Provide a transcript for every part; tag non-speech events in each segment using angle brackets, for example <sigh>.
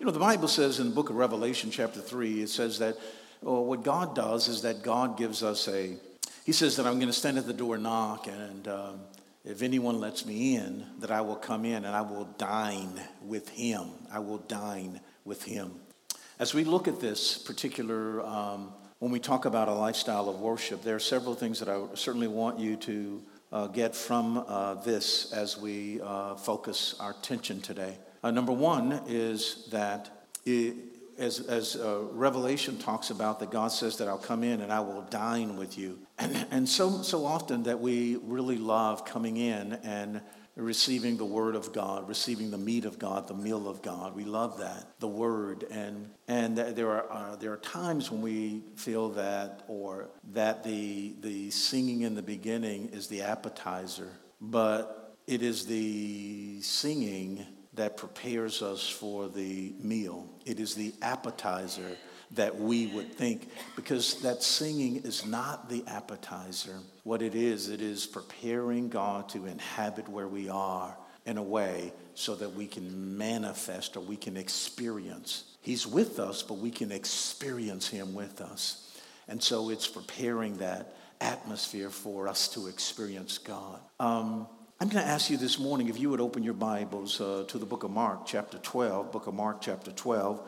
You know, the Bible says in the book of Revelation, chapter 3, it says that well, what God does is that God gives us a, He says that I'm going to stand at the door and knock, and um, if anyone lets me in, that I will come in and I will dine with Him. I will dine with Him. As we look at this particular, um, when we talk about a lifestyle of worship, there are several things that I certainly want you to uh, get from uh, this as we uh, focus our attention today. Uh, number one is that it, as, as uh, Revelation talks about, that God says that I'll come in and I will dine with you. And, and so, so often that we really love coming in and receiving the word of God, receiving the meat of God, the meal of God. We love that, the word. And, and there, are, uh, there are times when we feel that, or that the, the singing in the beginning is the appetizer, but it is the singing that prepares us for the meal. It is the appetizer that we would think, because that singing is not the appetizer. What it is, it is preparing God to inhabit where we are in a way so that we can manifest or we can experience. He's with us, but we can experience Him with us. And so it's preparing that atmosphere for us to experience God. Um, I'm going to ask you this morning if you would open your Bibles uh, to the book of Mark, chapter 12, book of Mark, chapter 12.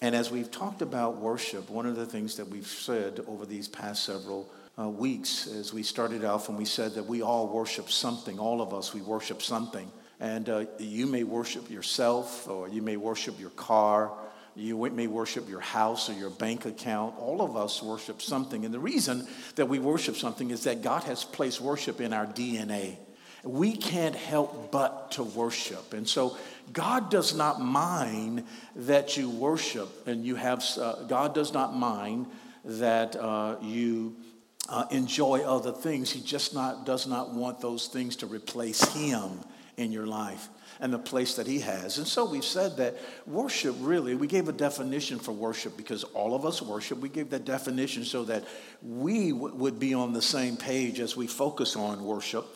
And as we've talked about worship, one of the things that we've said over these past several uh, weeks, as we started off and we said that we all worship something, all of us, we worship something. And uh, you may worship yourself, or you may worship your car, you may worship your house or your bank account. All of us worship something. And the reason that we worship something is that God has placed worship in our DNA we can't help but to worship. And so God does not mind that you worship and you have, uh, God does not mind that uh, you uh, enjoy other things. He just not, does not want those things to replace Him in your life and the place that He has. And so we've said that worship really, we gave a definition for worship because all of us worship. We gave that definition so that we w- would be on the same page as we focus on worship.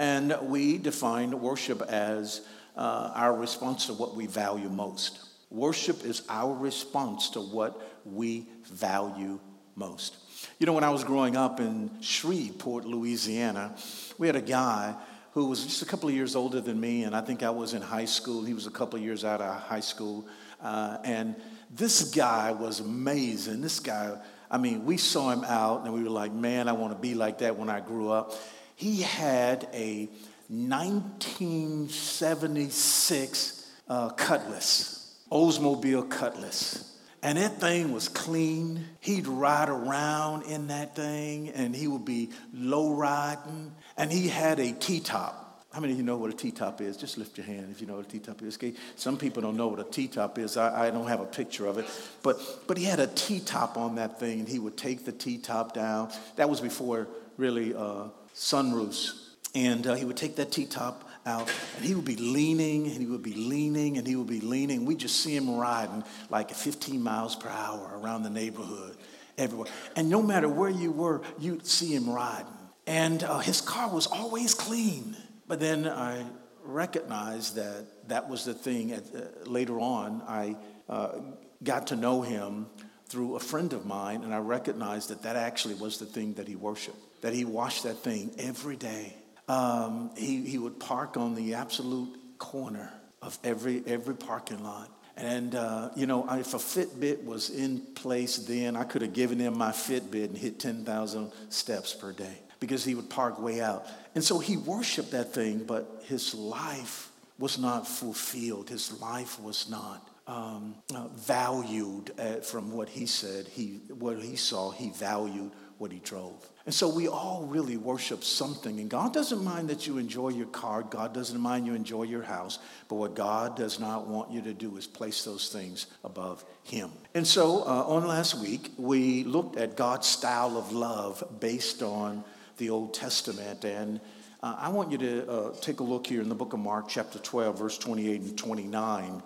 And we define worship as uh, our response to what we value most. Worship is our response to what we value most. You know, when I was growing up in Shreveport, Louisiana, we had a guy who was just a couple of years older than me, and I think I was in high school. He was a couple of years out of high school. Uh, and this guy was amazing. This guy, I mean, we saw him out, and we were like, man, I want to be like that when I grew up he had a 1976 uh, Cutlass, Oldsmobile Cutlass. And that thing was clean. He'd ride around in that thing and he would be low riding. And he had a T top. How many of you know what a T top is? Just lift your hand if you know what a T top is. Some people don't know what a T top is. I, I, don't have a picture of it. But, but he had a T top on that thing and he would take the T top down. That was before really uh, sunroofs. And uh, he would take that T-top out and he would be leaning and he would be leaning and he would be leaning. We just see him riding like 15 miles per hour around the neighborhood everywhere. And no matter where you were, you'd see him riding. And uh, his car was always clean. But then I recognized that that was the thing. At, uh, later on, I uh, got to know him through a friend of mine, and I recognized that that actually was the thing that he worshiped that he washed that thing every day. Um, he, he would park on the absolute corner of every, every parking lot. And, uh, you know, if a Fitbit was in place then, I could have given him my Fitbit and hit 10,000 steps per day because he would park way out. And so he worshiped that thing, but his life was not fulfilled. His life was not um, uh, valued uh, from what he said. He, what he saw, he valued what he drove. And so we all really worship something. And God doesn't mind that you enjoy your car. God doesn't mind you enjoy your house. But what God does not want you to do is place those things above Him. And so uh, on last week, we looked at God's style of love based on the Old Testament. And uh, I want you to uh, take a look here in the book of Mark, chapter 12, verse 28 and 29,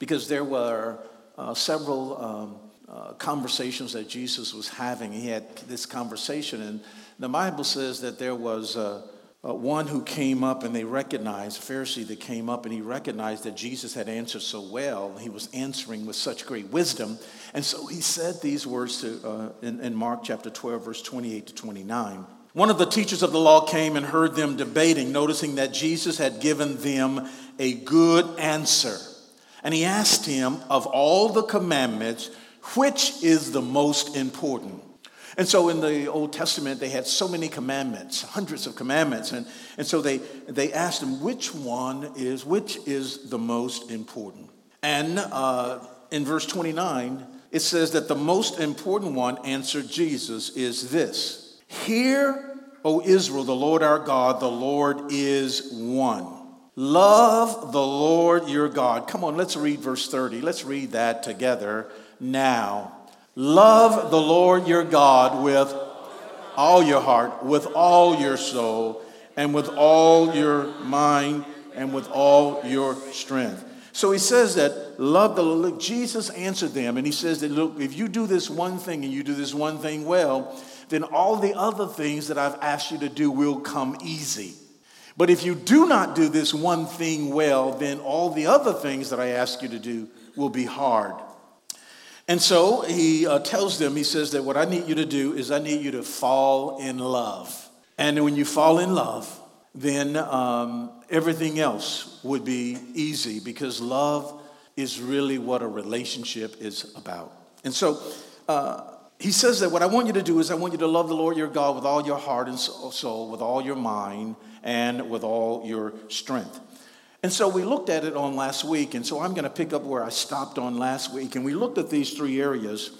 because there were uh, several. Um, uh, conversations that Jesus was having. He had this conversation, and the Bible says that there was a, uh, one who came up and they recognized, a Pharisee that came up and he recognized that Jesus had answered so well. He was answering with such great wisdom. And so he said these words to, uh, in, in Mark chapter 12, verse 28 to 29. One of the teachers of the law came and heard them debating, noticing that Jesus had given them a good answer. And he asked him, Of all the commandments, which is the most important? And so in the Old Testament, they had so many commandments, hundreds of commandments. And, and so they, they asked him, which one is, which is the most important? And uh, in verse 29, it says that the most important one, answered Jesus, is this Hear, O Israel, the Lord our God, the Lord is one. Love the Lord your God. Come on, let's read verse 30. Let's read that together now. Love the Lord your God with all your heart, with all your soul, and with all your mind, and with all your strength. So he says that love the Lord. Jesus answered them, and he says that look, if you do this one thing and you do this one thing well, then all the other things that I've asked you to do will come easy. But if you do not do this one thing well, then all the other things that I ask you to do will be hard. And so he uh, tells them, he says that what I need you to do is I need you to fall in love. And when you fall in love, then um, everything else would be easy because love is really what a relationship is about. And so uh, he says that what I want you to do is I want you to love the Lord your God with all your heart and soul, with all your mind, and with all your strength. And so we looked at it on last week, and so I'm going to pick up where I stopped on last week. And we looked at these three areas,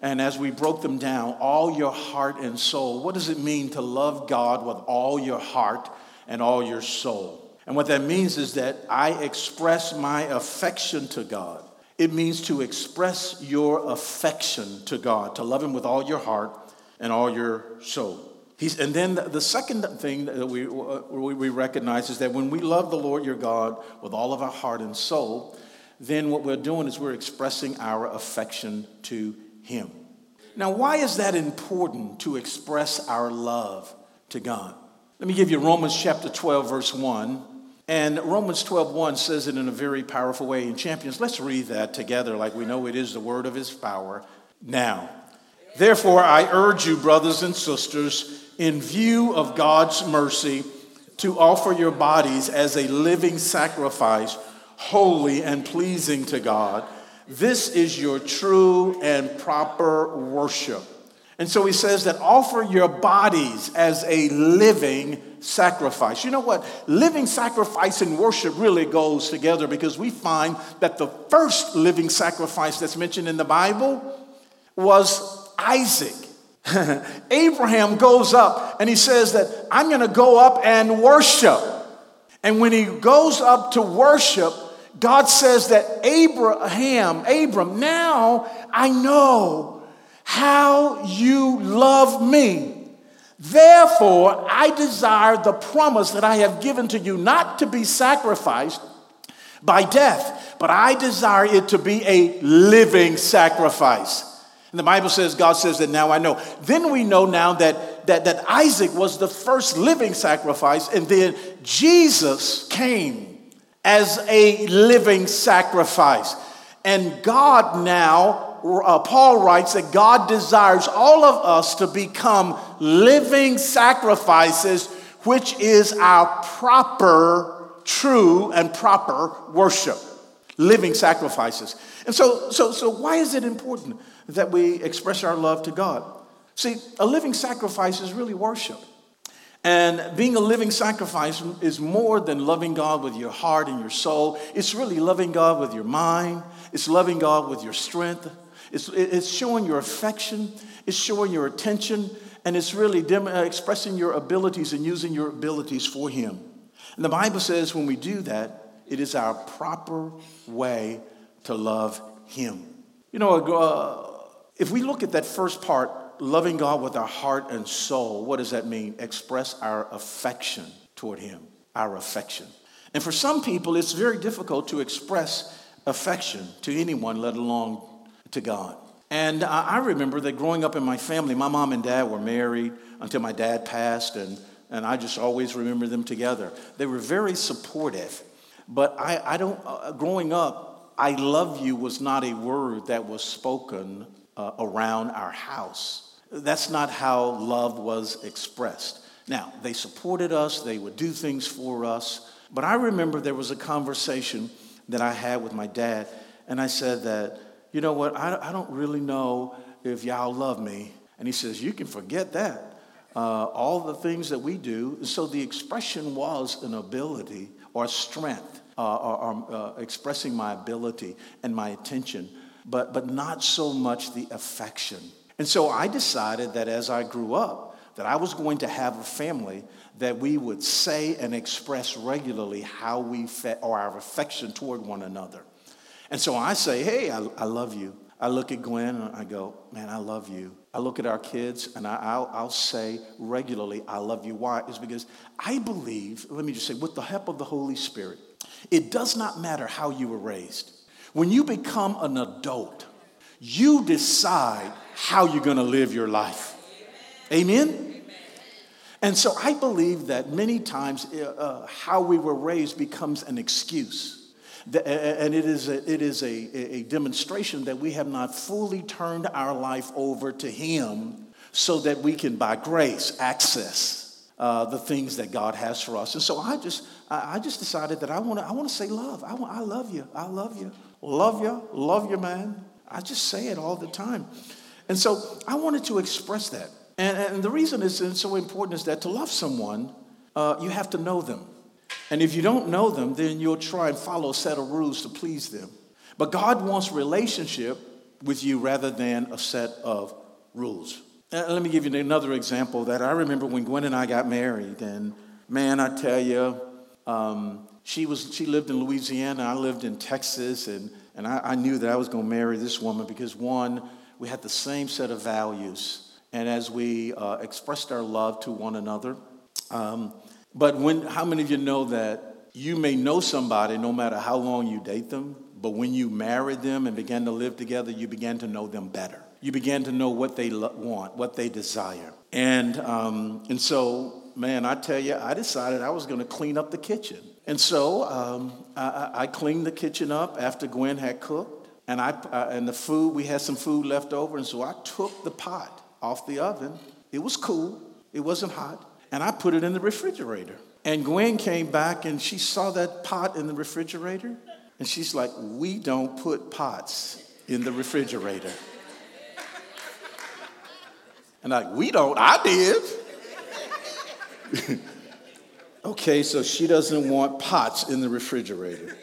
and as we broke them down, all your heart and soul, what does it mean to love God with all your heart and all your soul? And what that means is that I express my affection to God. It means to express your affection to God, to love Him with all your heart and all your soul. He's, and then the, second thing that we, uh, we recognize is that when we love the Lord your God with all of our heart and soul, then what we're doing is we're expressing our affection to Him. Now, why is that important to express our love to God? Let me give you Romans chapter 12, verse 1. And Romans 12, 1 says it in a very powerful way. And champions, let's read that together like we know it is the word of his power. Now, therefore, I urge you, brothers and sisters, in view of God's mercy, to offer your bodies as a living sacrifice, holy and pleasing to God. This is your true and proper worship. And so he says that offer your bodies as a living sacrifice. You know what? Living sacrifice and worship really goes together because we find that the first living sacrifice that's mentioned in the Bible was Isaac. <laughs> Abraham goes up and he says that I'm going to go up and worship. And when he goes up to worship, God says that Abraham, Abram, now I know how you love me. Therefore, I desire the promise that I have given to you not to be sacrificed by death, but I desire it to be a living sacrifice. And the Bible says, God says that now I know. Then we know now that, that, that Isaac was the first living sacrifice, and then Jesus came as a living sacrifice. And God now, uh, Paul writes that God desires all of us to become living sacrifices, which is our proper, true, and proper worship. Living sacrifices. And so, so, so why is it important? that we express our love to God. See, a living sacrifice is really worship. And being a living sacrifice is more than loving God with your heart and your soul. It's really loving God with your mind. It's loving God with your strength. It's, it's showing your affection. It's showing your attention. And it's really dem- uh, expressing your abilities and using your abilities for Him. And the Bible says when we do that, it is our proper way to love Him. You know, uh, if we look at that first part, loving God with our heart and soul, what does that mean? Express our affection toward Him, our affection. And for some people, it's very difficult to express affection to anyone, let alone to God. And I remember that growing up in my family, my mom and dad were married until my dad passed, and and I just always remember them together. They were very supportive. But I, I don't, uh, growing up, I love you was not a word that was spoken uh, around our house. That's not how love was expressed. Now, they supported us, they would do things for us. But I remember there was a conversation that I had with my dad, and I said that, you know what, I, I don't really know if y'all love me. And he says, You can forget that. Uh, all the things that we do. So the expression was an ability or strength, uh, or, or uh, expressing my ability and my attention, but, but not so much the affection. And so I decided that as I grew up, that I was going to have a family that we would say and express regularly how we felt or our affection toward one another. And so I say, hey, I, I love you. I look at Gwen and I go, man, I love you. I look at our kids and I, will I'll say regularly, I love you. Why? Is because I believe, let me just say, with the help of the Holy Spirit, it does not matter how you were raised. When you become an adult, you decide how you're going to live your life. Amen? Amen? And so I believe that many times uh, uh how we were raised becomes an excuse. And it is, a, it is a, a demonstration that we have not fully turned our life over to Him so that we can, by grace, access uh, the things that God has for us. And so I just, I just decided that I want to I wanna say love. I, want, I love you. I love you. Love you. Love you, man. I just say it all the time. And so I wanted to express that. And, and the reason it's so important is that to love someone, uh, you have to know them. And if you don't know them, then you'll try and follow a set of rules to please them. But God wants relationship with you rather than a set of rules. Uh, let me give you another example that I remember when Gwen and I got married. And man, I tell you, um, she, was, she lived in Louisiana, I lived in Texas, and, and I, I knew that I was going to marry this woman because one, we had the same set of values. And as we uh, expressed our love to one another, um, but when, how many of you know that you may know somebody no matter how long you date them, but when you married them and began to live together, you began to know them better. You began to know what they lo- want, what they desire. And, um, and so, man, I tell you, I decided I was going to clean up the kitchen. And so um, I, I, cleaned the kitchen up after Gwen had cooked. And, I, uh, and the food, we had some food left over. And so I took the pot off the oven. It was cool, it wasn't hot and I put it in the refrigerator. And Gwen came back and she saw that pot in the refrigerator. And she's like, We don't put pots in the refrigerator. And like, We don't, I did. <laughs> okay, so she doesn't want pots in the refrigerator.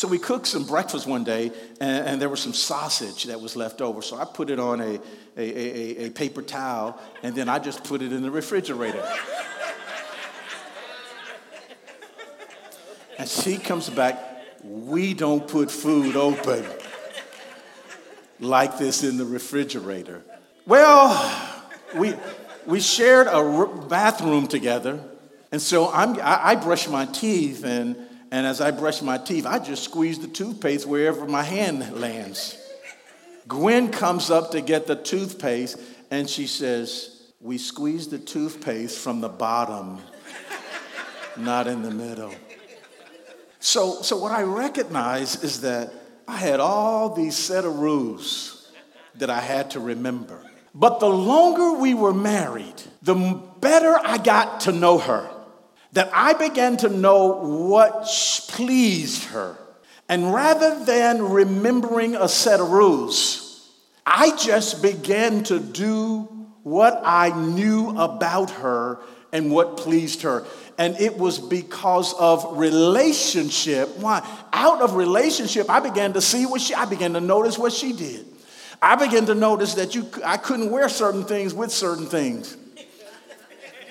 So we cooked some breakfast one day, and, and, there was some sausage that was left over. So I put it on a, a, a, a paper towel, and then I just put it in the refrigerator. and she comes back, we don't put food open like this in the refrigerator. Well, we, we shared a bathroom together, and so I'm, I, I brush my teeth, and and as I brush my teeth, I just squeeze the toothpaste wherever my hand lands. Gwen comes up to get the toothpaste and she says, We squeeze the toothpaste from the bottom, not in the middle. So, so what I recognize is that I had all these set of rules that I had to remember. But the longer we were married, the better I got to know her that I began to know what pleased her. And rather than remembering a set of rules, I just began to do what I knew about her and what pleased her. And it was because of relationship. Why? Out of relationship, I began to see what she, I began to notice what she did. I began to notice that you, I couldn't wear certain things with certain things.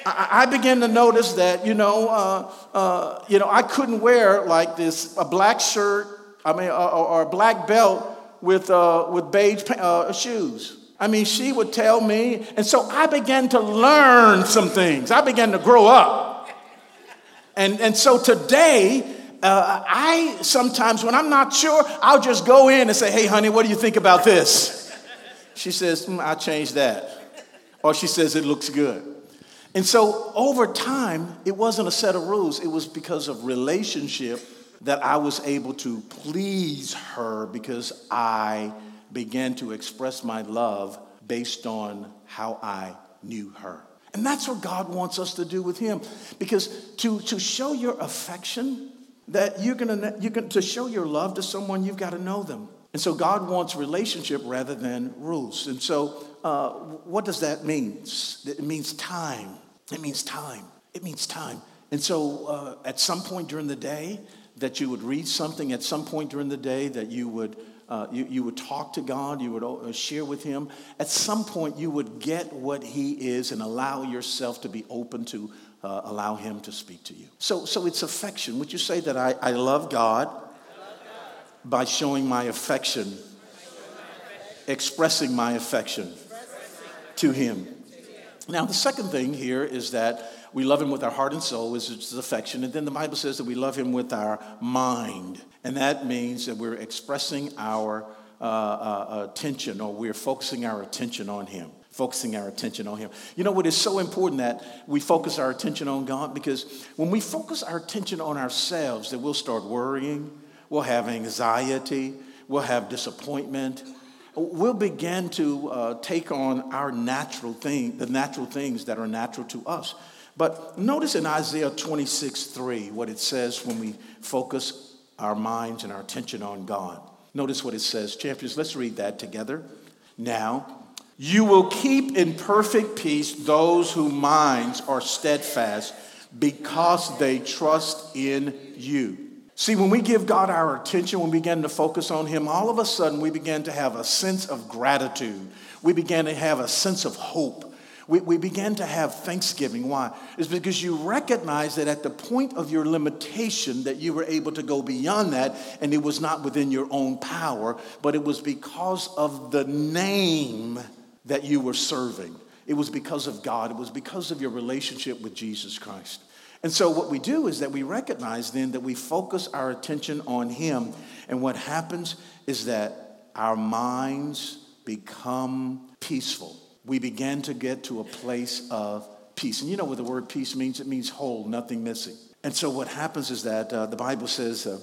I, began to notice that, you know, uh, uh, you know, I couldn't wear like this a black shirt, I mean, or, or a black belt with, uh, with beige uh, shoes. I mean, she would tell me, and so I began to learn some things. I began to grow up. And, and so today, uh, I sometimes, when I'm not sure, I'll just go in and say, hey, honey, what do you think about this? She says, mm, I changed that. Or she says, it looks good. And so over time, it wasn't a set of rules, it was because of relationship that I was able to please her because I began to express my love based on how I knew her. And that's what God wants us to do with Him. Because to, to show your affection, that you're gonna, you're gonna, to show your love to someone, you've got to know them. And so God wants relationship rather than rules. And so, uh, what does that mean? It means time. It means time. It means time. And so, uh, at some point during the day, that you would read something, at some point during the day, that you would uh, you, you would talk to God, you would uh, share with Him. At some point, you would get what He is and allow yourself to be open to uh, allow Him to speak to you. So, so it's affection. Would you say that I, I love God by showing my affection, expressing my affection to Him? Now, the second thing here is that we love him with our heart and soul, is affection. And then the Bible says that we love him with our mind. And that means that we're expressing our uh, uh, attention or we're focusing our attention on him. Focusing our attention on Him. You know what is so important that we focus our attention on God? Because when we focus our attention on ourselves, that we'll start worrying, we'll have anxiety, we'll have disappointment, we'll begin to uh, take on our natural thing, the natural things that are natural to us. But notice in Isaiah 26 3 what it says when we focus our minds and our attention on God. Notice what it says. Champions, let's read that together. Now, you will keep in perfect peace those whose minds are steadfast because they trust in you. See, when we give God our attention, when we begin to focus on Him, all of a sudden we begin to have a sense of gratitude. We begin to have a sense of hope we, we began to have thanksgiving. Why? It's because you recognize that at the point of your limitation that you were able to go beyond that and it was not within your own power, but it was because of the name that you were serving. It was because of God. It was because of your relationship with Jesus Christ. And so, what we do is that we recognize then that we focus our attention on Him. And what happens is that our minds become peaceful we begin to get to a place of peace. And you know what the word peace means? It means whole, nothing missing. And so what happens is that uh, the Bible says uh,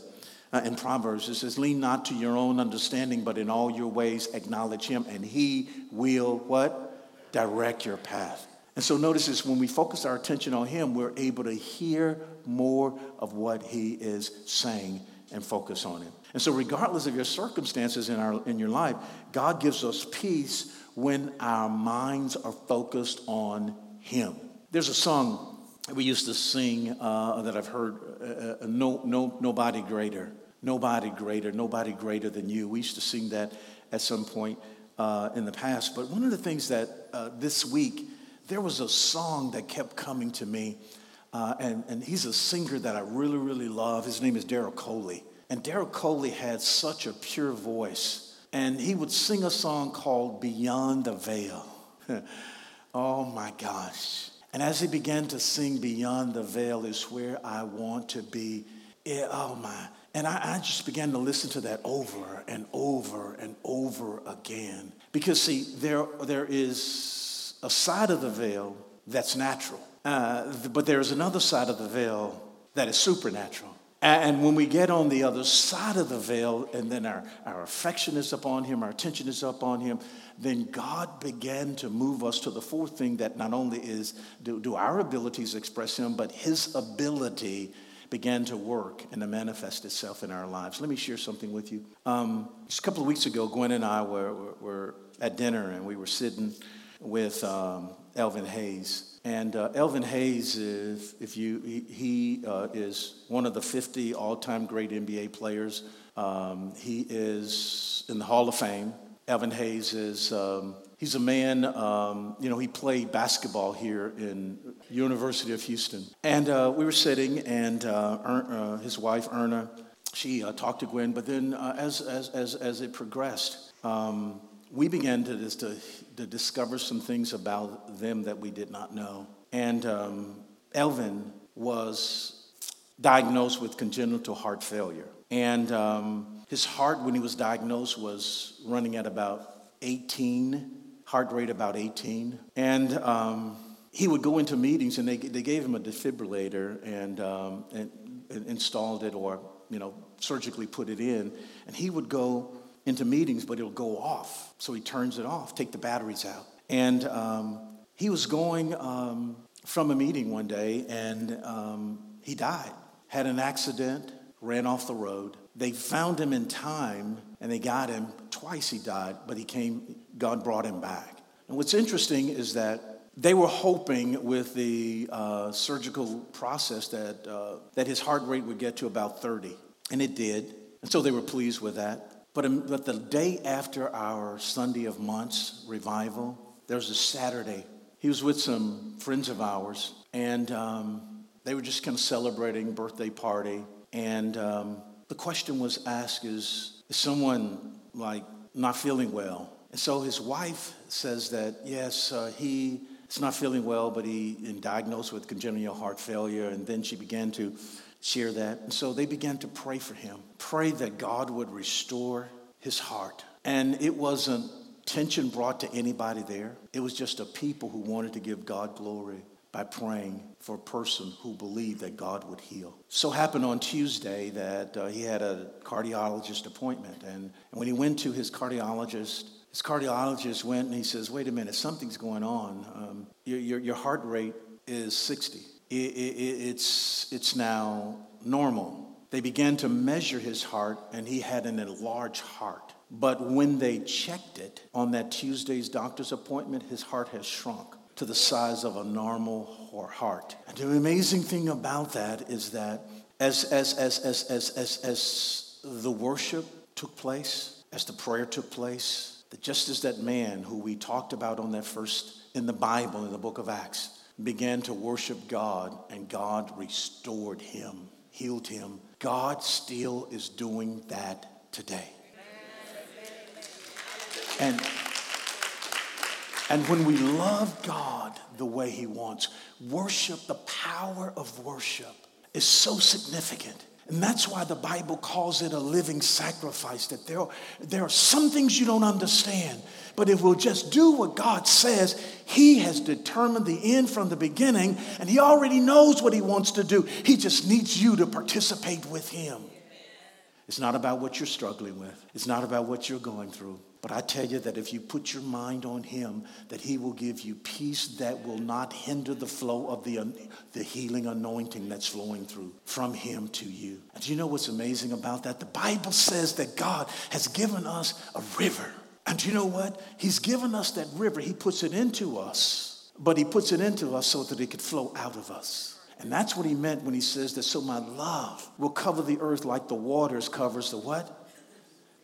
uh, in Proverbs, it says, lean not to your own understanding, but in all your ways acknowledge him, and he will what? Direct your path. And so notice this, when we focus our attention on him, we're able to hear more of what he is saying and focus on it. And so regardless of your circumstances in, our, in your life, God gives us peace when our minds are focused on Him. There's a song we used to sing uh, that I've heard uh, uh, no, no, Nobody Greater. Nobody greater, nobody greater than you. We used to sing that at some point uh, in the past. But one of the things that uh, this week, there was a song that kept coming to me. Uh, and, and he's a singer that I really, really love. His name is Daryl Coley. And Daryl Coley had such a pure voice and he would sing a song called Beyond the Veil. <laughs> oh my gosh. And as he began to sing Beyond the Veil is where I want to be. It, oh my. And I, I just began to listen to that over and over and over again. Because, see, there, there is a side of the veil that's natural, uh, but there is another side of the veil that is supernatural. And when we get on the other side of the veil, and then our, our affection is upon him, our attention is upon him, then God began to move us to the fourth thing that not only is do, do our abilities express him, but his ability began to work and to manifest itself in our lives. Let me share something with you. Um, just a couple of weeks ago, Gwen and I were, were, were at dinner, and we were sitting with um, Elvin Hayes. And uh, Elvin Hayes, if, if you, he, uh, is one of the 50 all-time great NBA players. Um, he is in the Hall of Fame. Elvin Hayes is um, he's a man. Um, you know, he played basketball here in University of Houston. And uh, we were sitting, and uh, uh, his wife Erna, she uh, talked to Gwen. But then, as, as as as it progressed, um, we began to, to, to, discover some things about them that we did not know. And um, Elvin was diagnosed with congenital heart failure. And um, his heart, when he was diagnosed, was running at about 18, heart rate about 18. And um, he would go into meetings and they, they gave him a defibrillator and, um, and, and installed it or, you know, surgically put it in. And he would go into meetings, but it'll go off. So he turns it off, take the batteries out. And um, he was going um, from a meeting one day and um, he died. Had an accident, ran off the road. They found him in time and they got him. Twice he died, but he came, God brought him back. And what's interesting is that they were hoping with the uh, surgical process that, uh, that his heart rate would get to about 30, and it did. And so they were pleased with that. But, but the day after our Sunday of Months revival, there was a Saturday. He was with some friends of ours, and um, they were just kind of celebrating birthday party. And um, the question was asked: Is, is someone like not feeling well? And so his wife says that yes, uh, he is not feeling well, but he is diagnosed with congenital heart failure. And then she began to share that. And so they began to pray for him, pray that God would restore his heart. And it wasn't tension brought to anybody there, it was just a people who wanted to give God glory by praying for a person who believed that God would heal. So happened on Tuesday that uh, he had a cardiologist appointment. And, and when he went to his cardiologist, his cardiologist went and he says, Wait a minute, something's going on. Um, your, your, your heart rate is 60 it, it, it's, it's now normal. They began to measure his heart, and he had an enlarged heart. But when they checked it on that Tuesday's doctor's appointment, his heart has shrunk to the size of a normal heart. And the amazing thing about that is that as, as, as, as, as, as, as the worship took place, as the prayer took place, that just as that man who we talked about on that first in the Bible, in the book of Acts, began to worship God, and God restored him, healed him. God still is doing that today. And, and when we love God the way He wants, worship, the power of worship is so significant. And that's why the Bible calls it a living sacrifice, that there, there are some things you don't understand. But if we'll just do what God says, He has determined the end from the beginning, and He already knows what He wants to do. He just needs you to participate with Him. It's not about what you're struggling with, it's not about what you're going through. But I tell you that if you put your mind on Him, that He will give you peace that will not hinder the flow of the, the healing anointing that's flowing through from Him to you. And do you know what's amazing about that? The Bible says that God has given us a river and do you know what? He's given us that river. He puts it into us, but he puts it into us so that it could flow out of us. And that's what he meant when he says that so my love will cover the earth like the waters covers the what?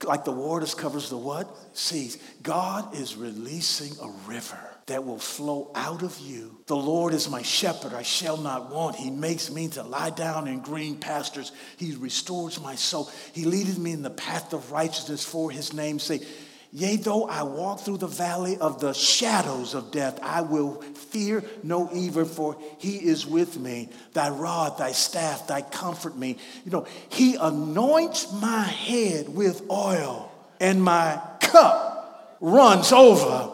Like the waters covers the what? Seas. God is releasing a river that will flow out of you. The Lord is my shepherd, I shall not want. He makes me to lie down in green pastures. He restores my soul. He leadeth me in the path of righteousness for his name's sake. Yea, though I walk through the valley of the shadows of death, I will fear no evil, for he is with me. Thy rod, thy staff, thy comfort me. You know, he anoints my head with oil, and my cup runs over.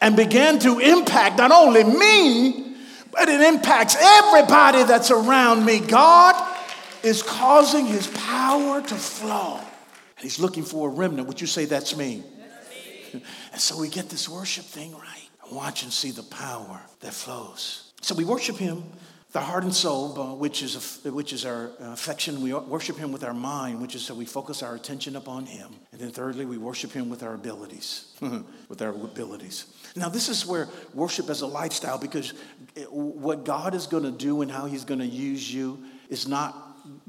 And began to impact not only me, but it impacts everybody that's around me. God is causing his power to flow. And he's looking for a remnant. Would you say that's me? And so we get this worship thing right. Watch and see the power that flows. So we worship Him the heart and soul, uh, which is, which is our affection. We worship Him with our mind, which is so we focus our attention upon Him. And then thirdly, we worship Him with our abilities. <laughs> with our abilities. Now, this is where worship as a lifestyle, because what God is going to do and how He's going to use you is not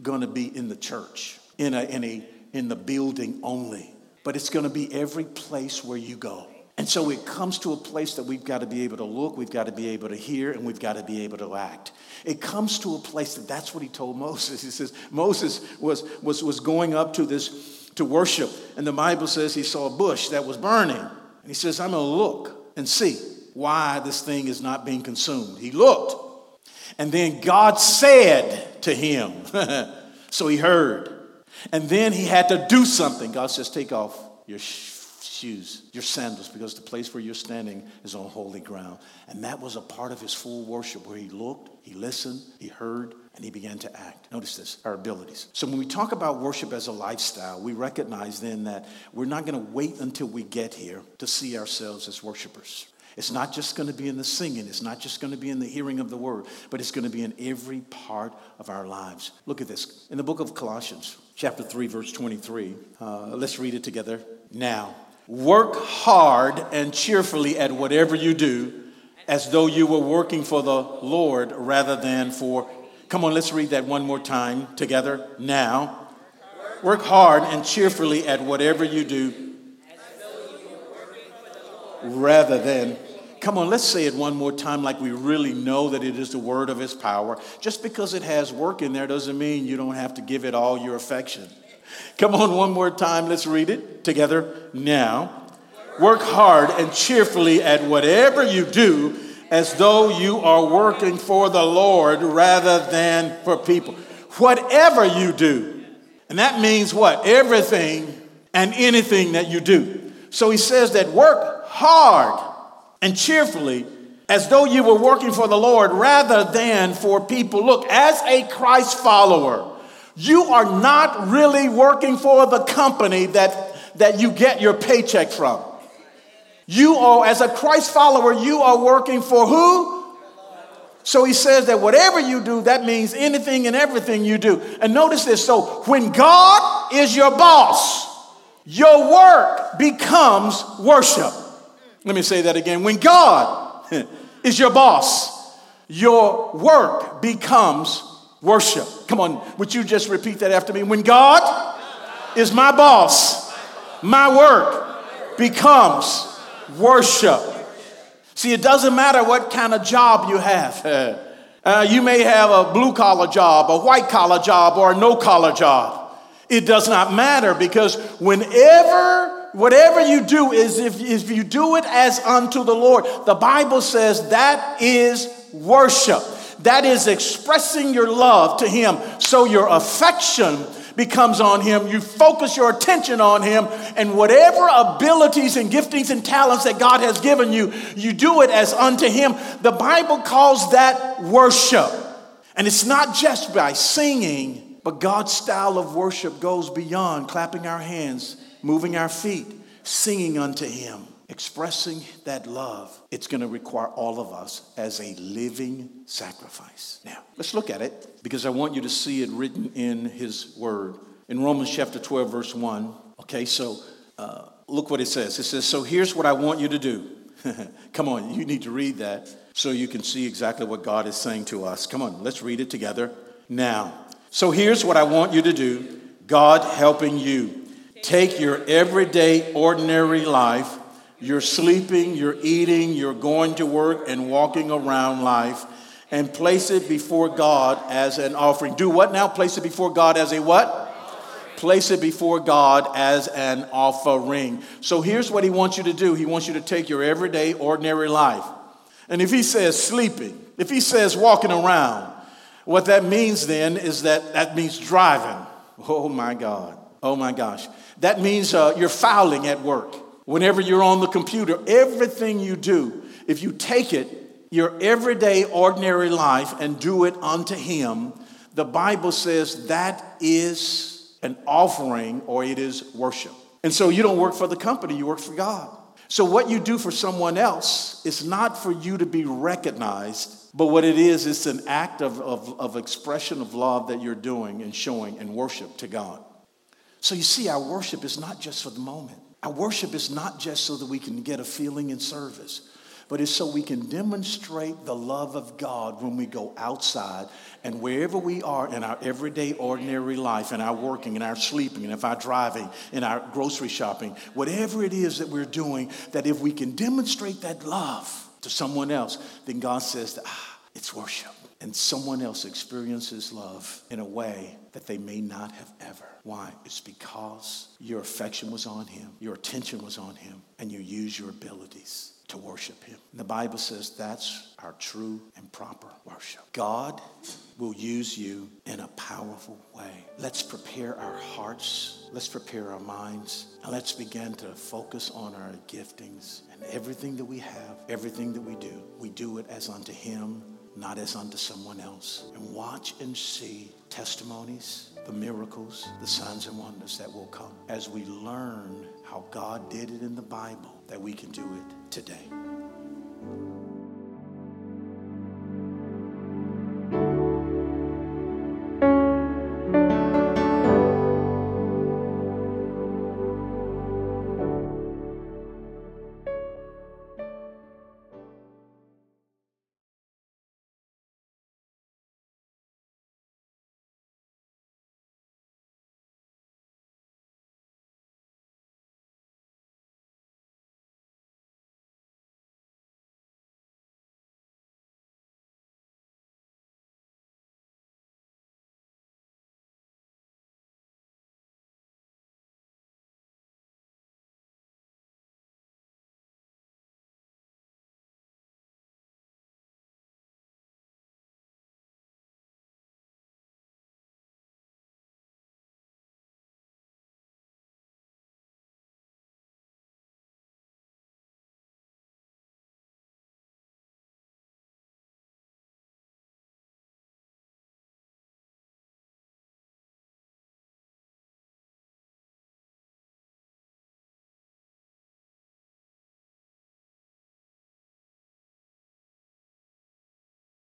going to be in the church, in, a, in, a, in the building only but it's going to be every place where you go. And so it comes to a place that we've got to be able to look, we've got to be able to hear, and we've got to be able to act. It comes to a place that that's what he told Moses. He says Moses was, was, was going up to this to worship, and the Bible says he saw a bush that was burning. And he says, I'm going to look and see why this thing is not being consumed. He looked, and then God said to him, <laughs> so he heard. And then he had to do something. God says, Take off your shoes, your sandals, because the place where you're standing is on holy ground. And that was a part of his full worship where he looked, he listened, he heard, and he began to act. Notice this, our abilities. So when we talk about worship as a lifestyle, we recognize then that we're not going to wait until we get here to see ourselves as worshipers. It's not just going to be in the singing, it's not just going to be in the hearing of the word, but it's going to be in every part of our lives. Look at this. In the book of Colossians, chapter 3, verse 23, uh, let's read it together. Now, work hard and cheerfully at whatever you do, as though you were working for the Lord rather than for. Come on, let's read that one more time together. Now, work hard and cheerfully at whatever you do rather than Come on, let's say it one more time like we really know that it is the word of his power. Just because it has work in there doesn't mean you don't have to give it all your affection. Come on, one more time, let's read it together now. Work hard and cheerfully at whatever you do as though you are working for the Lord rather than for people. Whatever you do. And that means what? Everything and anything that you do. So he says that work hard and cheerfully as though you were working for the Lord rather than for people. Look, as a Christ follower, you are not really working for the company that, that you get your paycheck from. You are, as a Christ follower, you are working for who? So he says that whatever you do, that means anything and everything you do. And notice this so when God is your boss, your work becomes worship. Let me say that again. When God <laughs> is your boss, your work becomes worship. Come on, would you just repeat that after me? When God is my boss, my work becomes worship. See, it doesn't matter what kind of job you have. <laughs> Uh, you may have a blue collar job, a white collar job, or a no collar job. It does not matter because whenever whatever you do is if, if you do it as unto the Lord, the Bible says that is worship. That is expressing your love to Him. So your affection becomes on Him. You focus your attention on Him, and whatever abilities and giftings and talents that God has given you, you do it as unto Him. The Bible calls that worship. And it's not just by singing, but God's style of worship goes beyond clapping our hands moving our feet, singing unto Him, expressing that love, it's going to require all of us as a living sacrifice. Now, let's look at it because I want you to see it written in His Word. In Romans chapter 12, verse 1, okay, so uh, look what it says. It says, So here's what I want you to do. <laughs> Come on, you need to read that so you can see exactly what God is saying to us. Come on, let's read it together now. So here's what I want you to do God helping you. Take your everyday, ordinary life, you're sleeping, you're eating, you're going to work, and walking around life, and place it before God as an offering. Do what now? Place it before God as a what? Place it before God as an offering. So here's what He wants you to do He wants you to take your everyday, ordinary life. And if He says sleeping, if He says walking around, what that means then is that that means driving. Oh my God. Oh my gosh. That means uh, you're fouling at work. Whenever you're on the computer, everything you do, if you take it, your everyday, ordinary life, and do it unto Him, the Bible says that is an offering or it is worship. And so you don't work for the company, you work for God. So what you do for someone else is not for you to be recognized, but what it is, it's an act of, of, of expression of love that you're doing and showing and worship to God. So you see, our worship is not just for the moment. Our worship is not just so that we can get a feeling in service, but it's so we can demonstrate the love of God when we go outside and wherever we are in our everyday, ordinary life, in our working, in our sleeping, and if our driving, in our grocery shopping, whatever it is that we're doing, that if we can demonstrate that love to someone else, then God says, ah, it's worship. And someone else experiences love in a way that they may not have ever. Why? It's because your affection was on him, your attention was on him, and you use your abilities to worship him. And the Bible says that's our true and proper worship. God will use you in a powerful way. Let's prepare our hearts, let's prepare our minds, and let's begin to focus on our giftings and everything that we have, everything that we do. We do it as unto him, not as unto someone else. And watch and see testimonies, the miracles, the signs and wonders that will come as we learn how God did it in the Bible, that we can do it today.